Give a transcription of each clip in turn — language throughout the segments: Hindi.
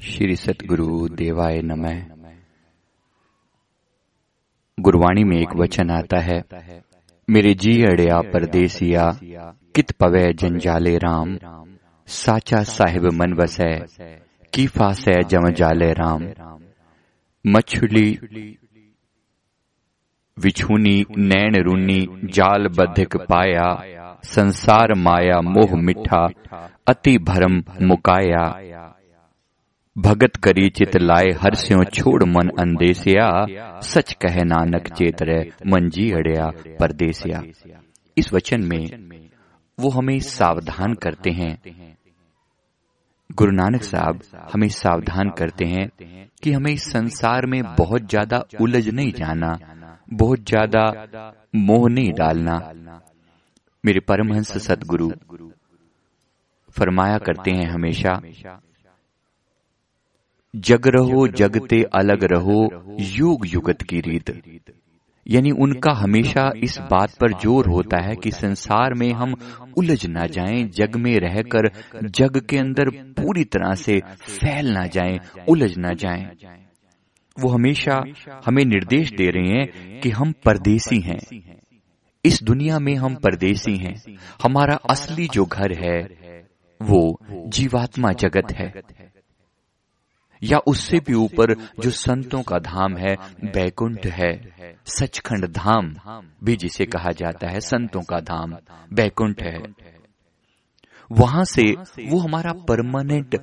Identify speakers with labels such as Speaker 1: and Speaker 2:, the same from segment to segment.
Speaker 1: श्री सतगुरु देवाय नमः। गुरवाणी में एक वचन आता है, मेरे जी अड़िया परदेसिया, कित पवे जंजाले राम। साचा साहिब मन वसै की फासै जम जाले राम। मछली विछूनी, नैन रूनी, जाल बधिक पाया। संसार माया मोह मिठा, अति भरम मुकाया। भगत करी चित लाए हर स्यो छोड़ मन अंदेसिया। सच कहे नानक चेत रे मन जी अड़िया परदेसिया। इस वचन में वो हमें सावधान करते हैं। गुरु नानक साहब हमें सावधान करते हैं कि हमें इस संसार में बहुत ज़्यादा उलझ नहीं जाना बहुत ज़्यादा मोह नहीं डालना। मेरे परमहंस सतगुरु फरमाया करते हैं हमेशा जग रहो जगते अलग रहो युग युगत की रीत। यानी उनका हमेशा इस बात पर ज़ोर होता है कि संसार में हम उलझ ना जाएँ जग में रहकर जग के अंदर पूरी तरह से फैल ना जाएँ उलझ ना जाएँ। वो हमेशा हमें निर्देश दे रहे हैं कि हम परदेसी हैं। इस दुनिया में हम परदेसी हैं। हमारा असली जो घर है वो जीवात्मा जगत है। या उससे भी ऊपर जो संतों का धाम है बैकुंठ है सचखंड धाम भी जिसे कहा जाता है संतों का धाम बैकुंठ है। वहाँ से वो हमारा परमानेंट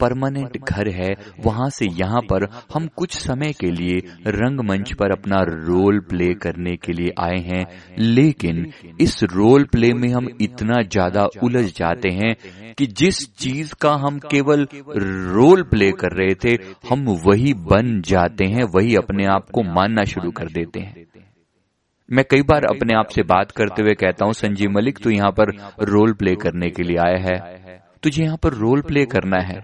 Speaker 1: परमानेंट घर है वहाँ से यहाँ पर हम कुछ समय के लिए रंगमंच पर अपना रोल प्ले करने के लिए आए हैं। लेकिन इस रोल प्ले में हम इतना ज़्यादा उलझ जाते हैं कि जिस चीज़ का हम केवल रोल प्ले कर रहे थे हम वही बन जाते हैं वही अपने आप को मानना शुरू कर देते हैं। मैं कई बार अपने आप से बात करते हुए कहता हूँ संजीव मलिक तो यहाँ पर रोल प्ले करने के लिए आया है। तुझे यहाँ पर रोल प्ले करना है।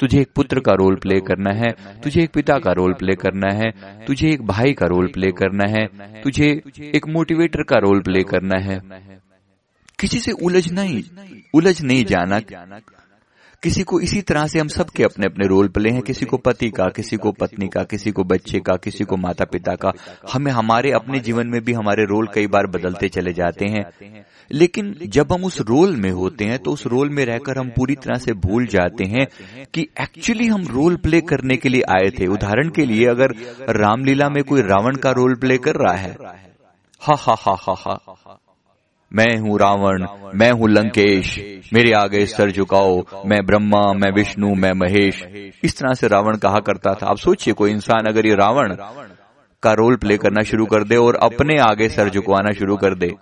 Speaker 1: तुझे एक पुत्र का रोल प्ले करना है। तुझे एक पिता का रोल प्ले करना है। तुझे एक भाई का रोल प्ले करना है। तुझे एक मोटिवेटर का रोल प्ले करना है। किसी से उलझ नहीं। उलझ नहीं जाना। किसी को इसी तरह से हम सबके अपने अपने रोल प्ले हैं, किसी को पति का, किसी को पत्नी का, किसी को बच्चे का, किसी को माता पिता का। हमें हमारे अपने जीवन में भी हमारे रोल कई बार बदलते चले जाते हैं। लेकिन जब हम उस रोल में होते हैं तो उस रोल में रहकर हम पूरी तरह से भूल जाते हैं कि एक्चुअली हम रोल प्ले करने के लिए आए थे। उदाहरण के लिए अगर रामलीला में कोई रावण का रोल प्ले कर रहा है। हा हा हा हा हा। मैं हूँ रावण, मैं हूँ लंकेश, मेरे आगे सर झुकाओ, मैं ब्रह्मा, मैं विष्णु, मैं महेश। इस तरह से रावण कहा करता था। आप सोचिए, कोई इंसान अगर ये रावण का रोल प्ले करना शुरू कर दे और अपने आगे सर झुकवाना शुरू कर दे।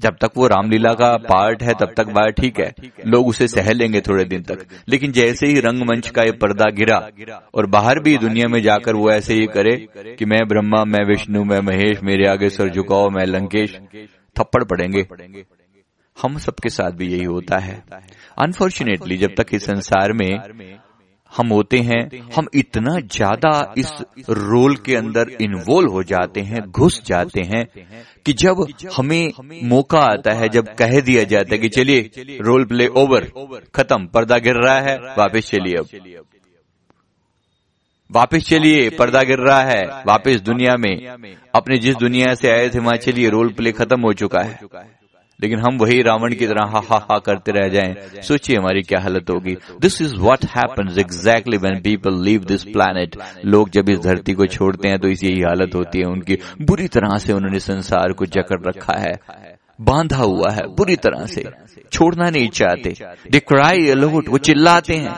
Speaker 1: जब तक वो रामलीला का पार्ट है, तब तक बात ठीक है। लोग उसे सह लेंगे थोड़े दिन तक। लेकिन जैसे ही रंगमंच का ये पर्दा गिरा और बाहर भी दुनिया में जाकर वो ऐसे ही करे कि मैं ब्रह्मा, मैं विष्णु, मैं महेश, मेरे आगे सर झुकाओ, मैं लंकेश। थप्पड़ पड़ेंगे। हम सबके साथ भी यही होता है। अनफॉर्चुनेटली जब तक इस संसार में हम होते हैं, हम इतना ज़्यादा इस रोल के अंदर इन्वॉल्व हो जाते हैं, घुस जाते हैं, कि जब हमें मौका आता है, जब कह दिया जाता है कि चलिए रोल प्ले ओवर खत्म, पर्दा गिर रहा है, वापस चलिए अब। वापस चलिए पर्दा गिर रहा है। वापस दुनिया में। अपने जिस दुनिया से आए थे वहाँ चलिए रोल प्ले खत्म हो चुका है लेकिन हम वही रावण की तरह हा हा हा करते रह जाएँ। सोचिए हमारी क्या हालत होगी। This is what happens exactly when people leave this planet लोग जब इस धरती को छोड़ते हैं तो इसी यही हालत होती है उनकी। बुरी तरह से उन्होंने संसार को जकड़ रखा है। बांधा हुआ है बुरी तरह से। छोड़ना नहीं चाहते। दे क्राई अलोट वो चिल्लाते हैं।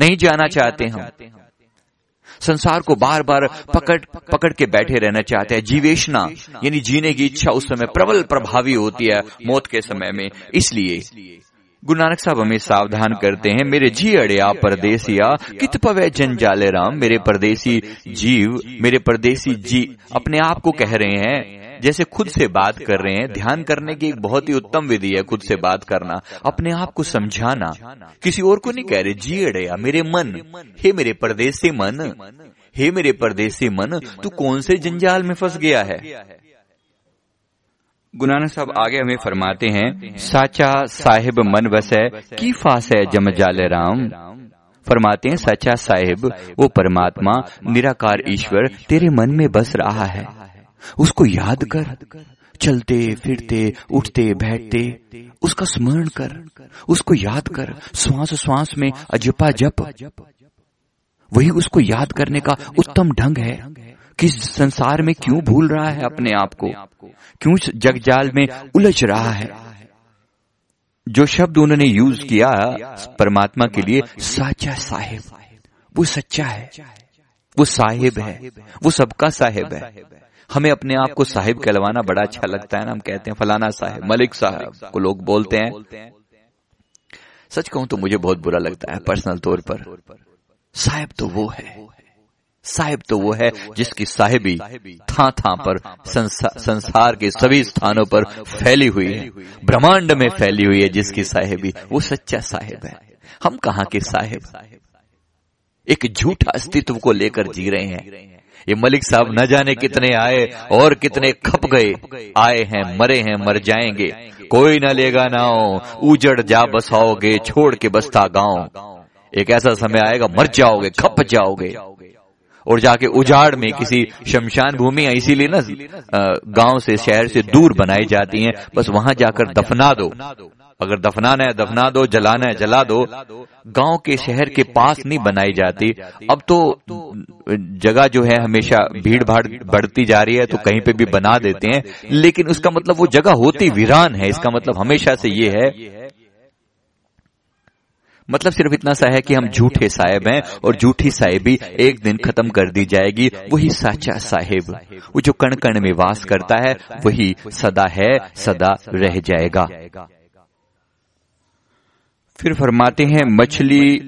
Speaker 1: नहीं जाना चाहते हम। संसार को बार बार पकड़ पकड़ के बैठे रहना चाहते हैं। जीवेशना, यानी जीने की इच्छा उस समय प्रबल प्रभावी होती है, मौत के समय में। इसलिए, गुरु नानक साहब हमें सावधान करते हैं, मेरे जी अड़िया परदेसिया, कित पवे जंजाले राम, मेरे परदेसी जीव, मेरे परदेसी जी अपने आप को कह रहे हैं। जैसे खुद से बात कर रहे हैं ध्यान करने की एक बहुत ही उत्तम विधि है खुद से बात करना। अपने आप को समझाना। किसी और को नहीं कह रहे जी अड़ेया मेरे मन हे मेरे परदेसी मन हे मेरे परदेसी मन तू कौन से जंजाल में फंस गया है? गुनानक साहब आगे हमें फरमाते हैं साचा साहिब मन वसै की फास है जम जाले राम? फरमाते हैं सच्चा साहिब वो परमात्मा निराकार ईश्वर तेरे मन में बस रहा है। उसको याद कर, चलते, फिरते, उठते, बैठते, उसका स्मरण कर, उसको याद कर, श्वास श्वास में अजपा जप। वही उसको याद करने का उत्तम ढंग है कि संसार में क्यों भूल रहा है अपने आप को? क्यों जगजाल में उलझ रहा है? जो शब्द उन्होंने यूज़ किया परमात्मा के लिए, साचा साहेब, वो सच्चा है। वो साहेब है। वो सबका साहेब है। हमें अपने आप को साहिब कहलवाना बड़ा अच्छा लगता है ना, हम कहते हैं, फलाना साहिब, मलिक साहब को लोग बोलते हैं। सच कहूँ तो मुझे बहुत बुरा लगता है पर्सनल तौर पर। साहिब तो वो है। साहिब तो वो है जिसकी साहिबी था था पर संसार के सभी स्थानों पर फैली हुई है। ब्रह्मांड में फैली हुई है जिसकी साहिबी, वो सच्चा साहिब है। हम कहा के साहिब? एक झूठा अस्तित्व को लेकर जी रहे हैं। ये मलिक साहब न जाने कितने आए और कितने खप गए। आए हैं मरे हैं मर जाएँगे। कोई न लेगा नाव उजड़ जा बसाओगे छोड़ के बसता गाँव। एक ऐसा समय आएगा मर जाओगे खप जाओगे और जाके उजाड़ में किसी शमशान भूमि इसीलिए ना गाँव से शहर से दूर बनाई जाती हैं। बस वहाँ जाकर दफना दो। अगर दफनाना है, दफना दो, जलाना है, जला दो। गाँव के शहर के पास नहीं बनाई जाती। अब तो जगह जो है, हमेशा भीड़ भाड़ बढ़ती जा रही है तो कहीं पे भी बना देते हैं। लेकिन उसका मतलब वो जगह होती वीरान है। इसका मतलब हमेशा से ये है। मतलब सिर्फ़ इतना सा है कि हम झूठे साहेब हैं, और झूठी साहेबी एक दिन खत्म कर दी जाएगी। वही साचा साहेब। वो जो कण कण में वास करता है, वही सदा है, सदा रह जाएगा। फिर फरमाते हैं, मछली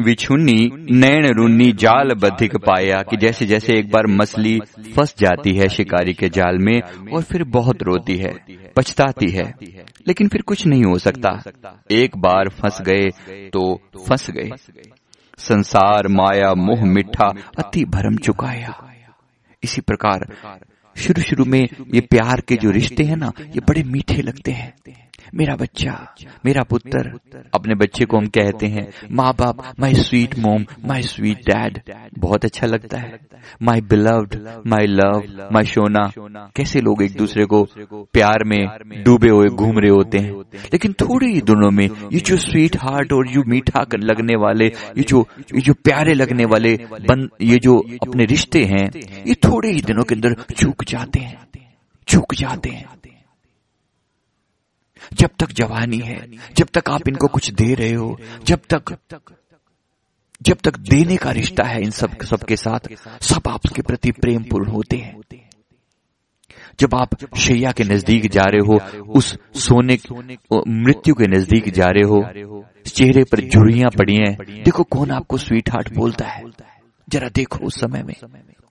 Speaker 1: विछुन्नी नैन रुन्नी जाल बधिक पाया कि जैसे जैसे एक बार मछली फंस जाती है शिकारी के जाल में, और फिर बहुत रोती है, पछताती है। लेकिन फिर कुछ नहीं हो सकता। एक बार फंस गए तो फंस गए। संसार माया मोह मिठा अति भरम चुकाया। इसी प्रकार शुरू शुरू में ये प्यार के जो रिश्ते हैं ना, ये बड़े मीठे लगते हैं। मेरा बच्चा, मेरा पुत्र, अपने बच्चे को हम कहते हैं माँ बाप माई स्वीट मोम माई स्वीट डैड बहुत अच्छा लगता है। My beloved my love my Shona कैसे लोग एक दूसरे को प्यार में डूबे हुए, घूम रहे होते हैं? लेकिन थोड़े ही दिनों में ये जो स्वीट हार्ट और यू मीठा लगने वाले, ये जो ये जो प्यारे लगने वाले बन, ये जो अपने रिश्ते हैं, ये थोड़े ही दिनों के अंदर चूक जाते हैं। चूक जाते हैं। जब तक जवानी है, जब तक आप इनको कुछ दे रहे हो, जब तक जब तक देने का रिश्ता है इन सब, सबके साथ, सब आपके प्रति प्रेम पूर्ण होते हैं। जब आप शैया के नज़दीक जा रहे हो, उस सोने, मृत्यु के नज़दीक जा रहे हो, चेहरे पर झुड़ियाँ पड़ी हैं, देखो कौन आपको स्वीट हार्ट बोलता है। जरा देखो उस समय में,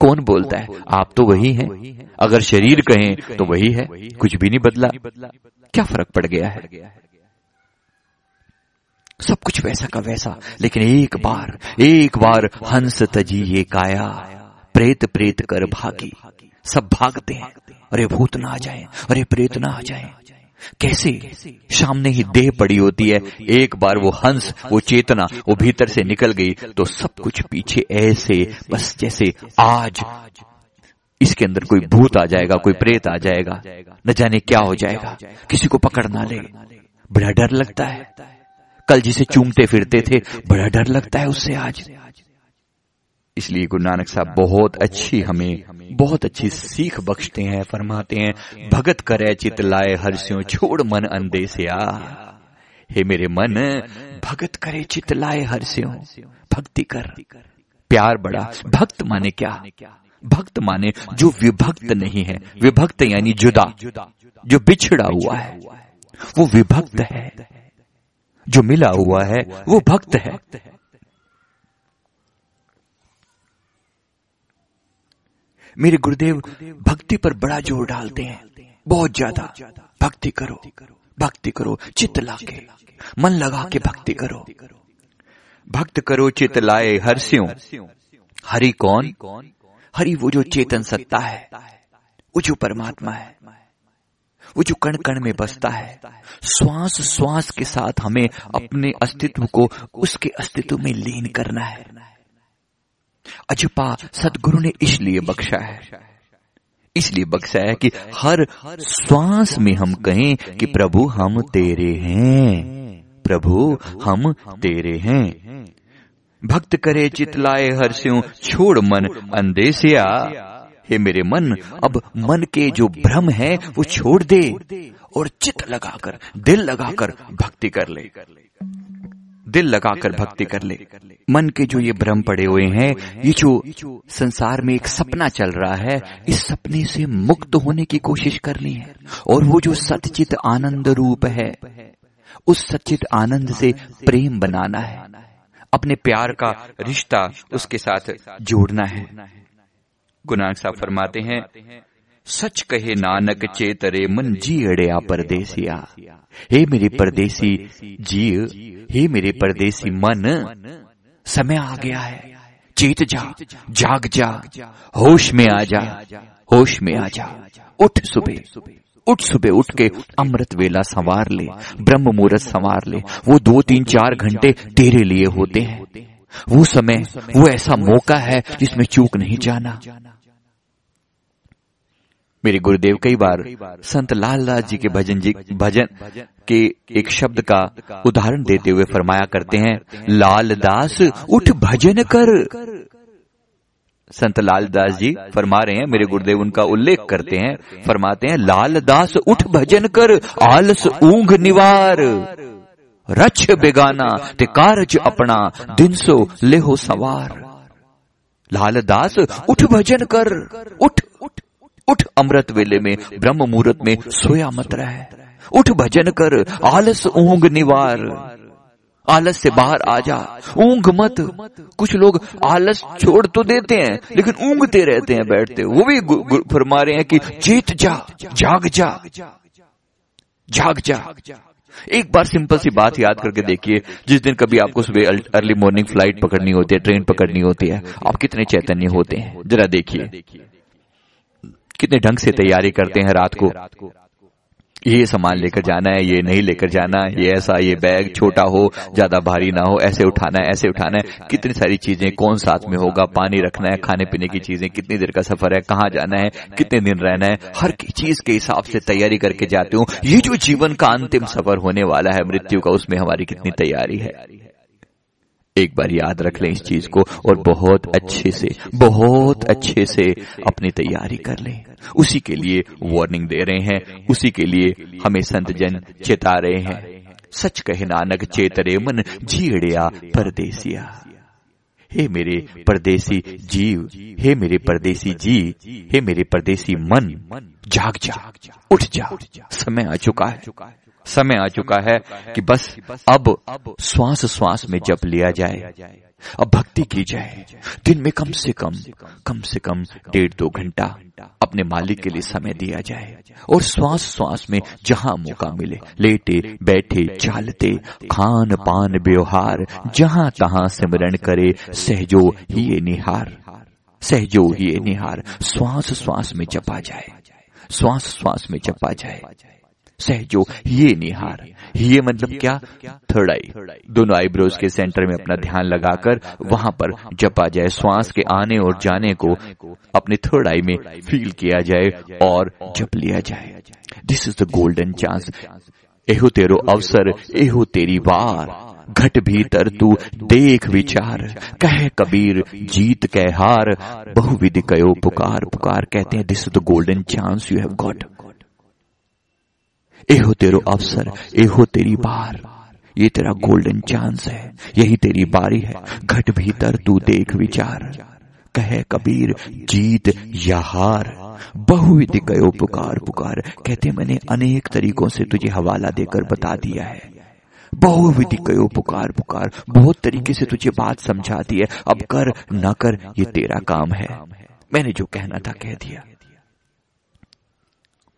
Speaker 1: कौन बोलता है? आप तो वही हैं। अगर शरीर कहें तो वही है, कुछ भी नहीं बदला। क्या फ़र्क पड़ गया है? सब कुछ वैसा का वैसा, लेकिन एक बार एक बार हंस तजी ये काया, प्रेत प्रेत कर भागी। सब भागते हैं। अरे भूत ना आ जाए, अरे प्रेत ना आ जाए। कैसे? सामने ही देह पड़ी होती है। एक बार वो हंस, वो चेतना, वो भीतर से निकल गई तो सब कुछ पीछे ऐसे, बस जैसे आज इसके अंदर कोई भूत आ जाएगा, कोई प्रेत आ जाएगा। न जाने क्या हो जाएगा। किसी को पकड़ ना ले। बड़ा डर लगता है। कल जिसे चूमते फिरते थे, बड़ा डर लगता है उससे आज। इसलिए गुरु नानक साहब बहुत अच्छी हमें, बहुत अच्छी सीख बख्शते हैं, फरमाते हैं, भगत करे, चित लाए हर्ष्यों छोड़ मन अंधे से आ। हे मेरे मन, भगत करे, चित लाए हर्ष्यों भक्ति कर। प्यार बड़ा। भक्त माने क्या? भक्त माने जो विभक्त नहीं है। विभक्त यानी जुदा, जो बिछड़ा हुआ है। वो विभक्त है। जो मिला हुआ है, वो भक्त है। मेरे गुरुदेव, भक्ति पर बड़ा ज़ोर डालते हैं। बहुत ज़्यादा। भक्ति करो। भक्ति करो। चित्त लाके। मन लगा के भक्ति करो। भक्त करो, चित्त लाए हर्ष्यों हरि कौन? हरि वो जो चेतन सत्ता है, वो जो परमात्मा है, वो जो कण कण में बसता है, श्वास श्वास के साथ हमें अपने अस्तित्व को उसके अस्तित्व में लीन करना है। अजपा सदगुरु ने इसलिए बख्शा है, इसलिए बख्शा है कि हर श्वास में हम कहें कि प्रभु हम तेरे हैं, प्रभु हम तेरे हैं। भक्त करे चितलाए हर्ष्यों छोड़ मन अंदेशिया हे मेरे मन, अब मन के जो भ्रम है, वो छोड़ दे और चित लगाकर, दिल लगाकर भक्ति कर ले। दिल लगाकर भक्ति कर ले। मन के जो ये भ्रम पड़े हुए हैं, ये जो संसार में एक सपना चल रहा है, इस सपने से मुक्त होने की कोशिश करनी है। और वो जो सचित आनंद रूप है, उस सचित आनंद से प्रेम बनाना है। अपने प्यार का रिश्ता उसके साथ जोड़ना है। गुनाक साहब फरमाते हैं सच कहे नानक चेतरे मन जी अड़िया परदेसिया। हे मेरे परदेसी जी हे मेरे परदेसी मन समय आ गया है। चेत जा जाग जा होश में आ जा होश में आ जा उठ सुबह। उठ सुबह उठ के अमृत वेला संवार ले, ब्रह्म मुहूर्त संवार ले। वो दो, तीन, चार घंटे तेरे लिए होते हैं। वो समय, वो ऐसा मौका है जिसमें चूक नहीं जाना। मेरे गुरुदेव, कई बार संत लालदास जी के भजन जी, भजन के एक शब्द का उदाहरण देते हुए फरमाया करते हैं लाल दास उठ भजन कर। संत लालदास जी फरमा रहे हैं मेरे गुरुदेव उनका उल्लेख करते हैं। फरमाते हैं लालदास उठ भजन कर आलस ऊंघ निवार। रच बेगाना ते कारज अपना दिन सो लेहो सवार। लालदास उठ भजन कर उठ उठ उठ अमृत वेले में ब्रह्म मुहूर्त में सोया मत रहे। उठ भजन कर आलस ऊंघ निवार। आलस से बाहर आ जा। ऊंघ मत। कुछ लोग आलस छोड़ तो देते हैं, लेकिन ऊंघते रहते हैं बैठते वो भी फरमा रहे हैं कि चेत जा, जाग जा जाग जा। एक बार सिंपल सी बात याद करके देखिए, जिस दिन कभी आपको सुबह अर्ली मॉर्निंग फ़्लाइट पकड़नी होती है, ट्रेन पकड़नी होती है, आप कितने चैतन्य होते हैं? जरा देखिए। कितने ढंग से तैयारी करते हैं रात को। ये सामान लेकर जाना है, ये नहीं लेकर जाना ये ऐसा, ये बैग छोटा हो, ज़्यादा भारी ना हो, ऐसे उठाना है, ऐसे उठाना है। कितनी सारी चीज़ें, कौन साथ में होगा, पानी रखना है खाने पीने की चीज़ें, कितनी देर का सफ़र है, कहाँ जाना है, कितने दिन रहना है, हर चीज़ के हिसाब से तैयारी करके जाते हूँ। ये जो जीवन का अंतिम सफ़र होने वाला है, मृत्यु का, उसमें हमारी कितनी तैयारी है? एक बार याद रख लें इस चीज़ को और बहुत अच्छे से, बहुत अच्छे से अपनी तैयारी कर लें। उसी के लिए वार्निंग दे रहे हैं उसी के लिए हमें संत जन चेता रहे हैं। सच कहे नानक चेतरे मन झीड़िया परदेसिया। हे मेरे परदेसी जीव हे मेरे परदेसी जी हे मेरे परदेसी मन जाग जा उठ जा समय आ चुका है। समय आ चुका है कि बस अब श्वास श्वास में जप लिया जाए। अब भक्ति की जाए। दिन में कम से कम कम से कम डेढ़ दो घंटा अपने मालिक के लिए समय दिया जाए और श्वास श्वास में जहाँ मौका मिले, लेटे, बैठे, चालते खान पान व्यवहार, जहाँ तहां सिमरण करे, सहजो ही निहार, सहजो ही निहार। श्वास श्वास में जपा जाए श्वास श्वास में जपा जाए। सहजो, ये निहार। ये मतलब क्या? थर्ड आई दोनों आईब्रोज के सेंटर में अपना ध्यान लगाकर वहाँ पर जपा जाए, श्वास के आने और जाने को अपने थर्ड आई में फील किया जाए और जप लिया जाए। This is the golden chance एहो तेरो अवसर, एहो तेरी वार। घट भीतर तू देख विचार। कह कबीर, जीत कह हार। बहुविधि कयो, पुकार पुकार कहते हैं this is the golden chance you have got एहो तेरो अवसर, एहो तेरी बार। ये तेरा गोल्डन चांस है, यही तेरी बारी है। घट भीतर तू देख विचार। कहे कबीर, जीत या हार। बहुविधि कयो पुकार पुकार। कहते मैंने अनेक तरीकों से तुझे हवाला देकर बता दिया है। बहुविधि कयो पुकार पुकार। बहुत तरीके से तुझे बात समझा दी है। अब कर, न कर, ये तेरा काम है। मैंने जो कहना था कह दिया।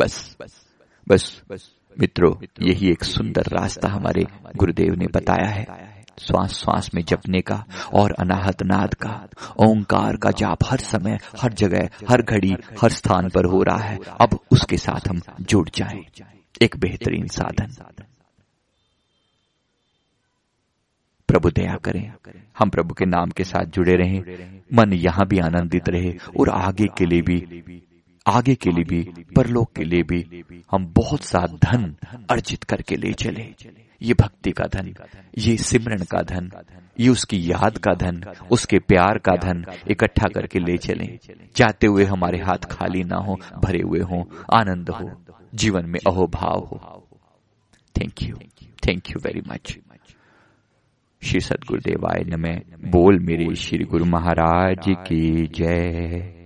Speaker 1: बस बस बस बस। मित्रों यही एक सुंदर रास्ता हमारे गुरुदेव ने बताया है। श्वास श्वास में जपने का और अनाहत नाद का ओंकार का जाप हर समय हर जगह हर घड़ी हर स्थान पर हो रहा है। अब उसके साथ हम जुड़ जाएँ। एक बेहतरीन साधन। प्रभु दया करें। हम प्रभु के नाम के साथ जुड़े रहें। मन यहाँ भी आनंदित रहे और आगे के लिए भी आगे के लिए भी परलोक के लिए भी हम बहुत सा धन अर्जित करके ले चले। ये भक्ति का धन ये सिमरन का धन ये उसकी याद का धन उसके प्यार का धन इकट्ठा करके ले चले। जाते हुए हमारे हाथ खाली ना हो भरे हुए हो आनंद हो जीवन में अहोभाव हो। Thank you thank you very much Shri सदगुरुदेवाय नमः। बोल मेरे श्री गुरु महाराज की जय।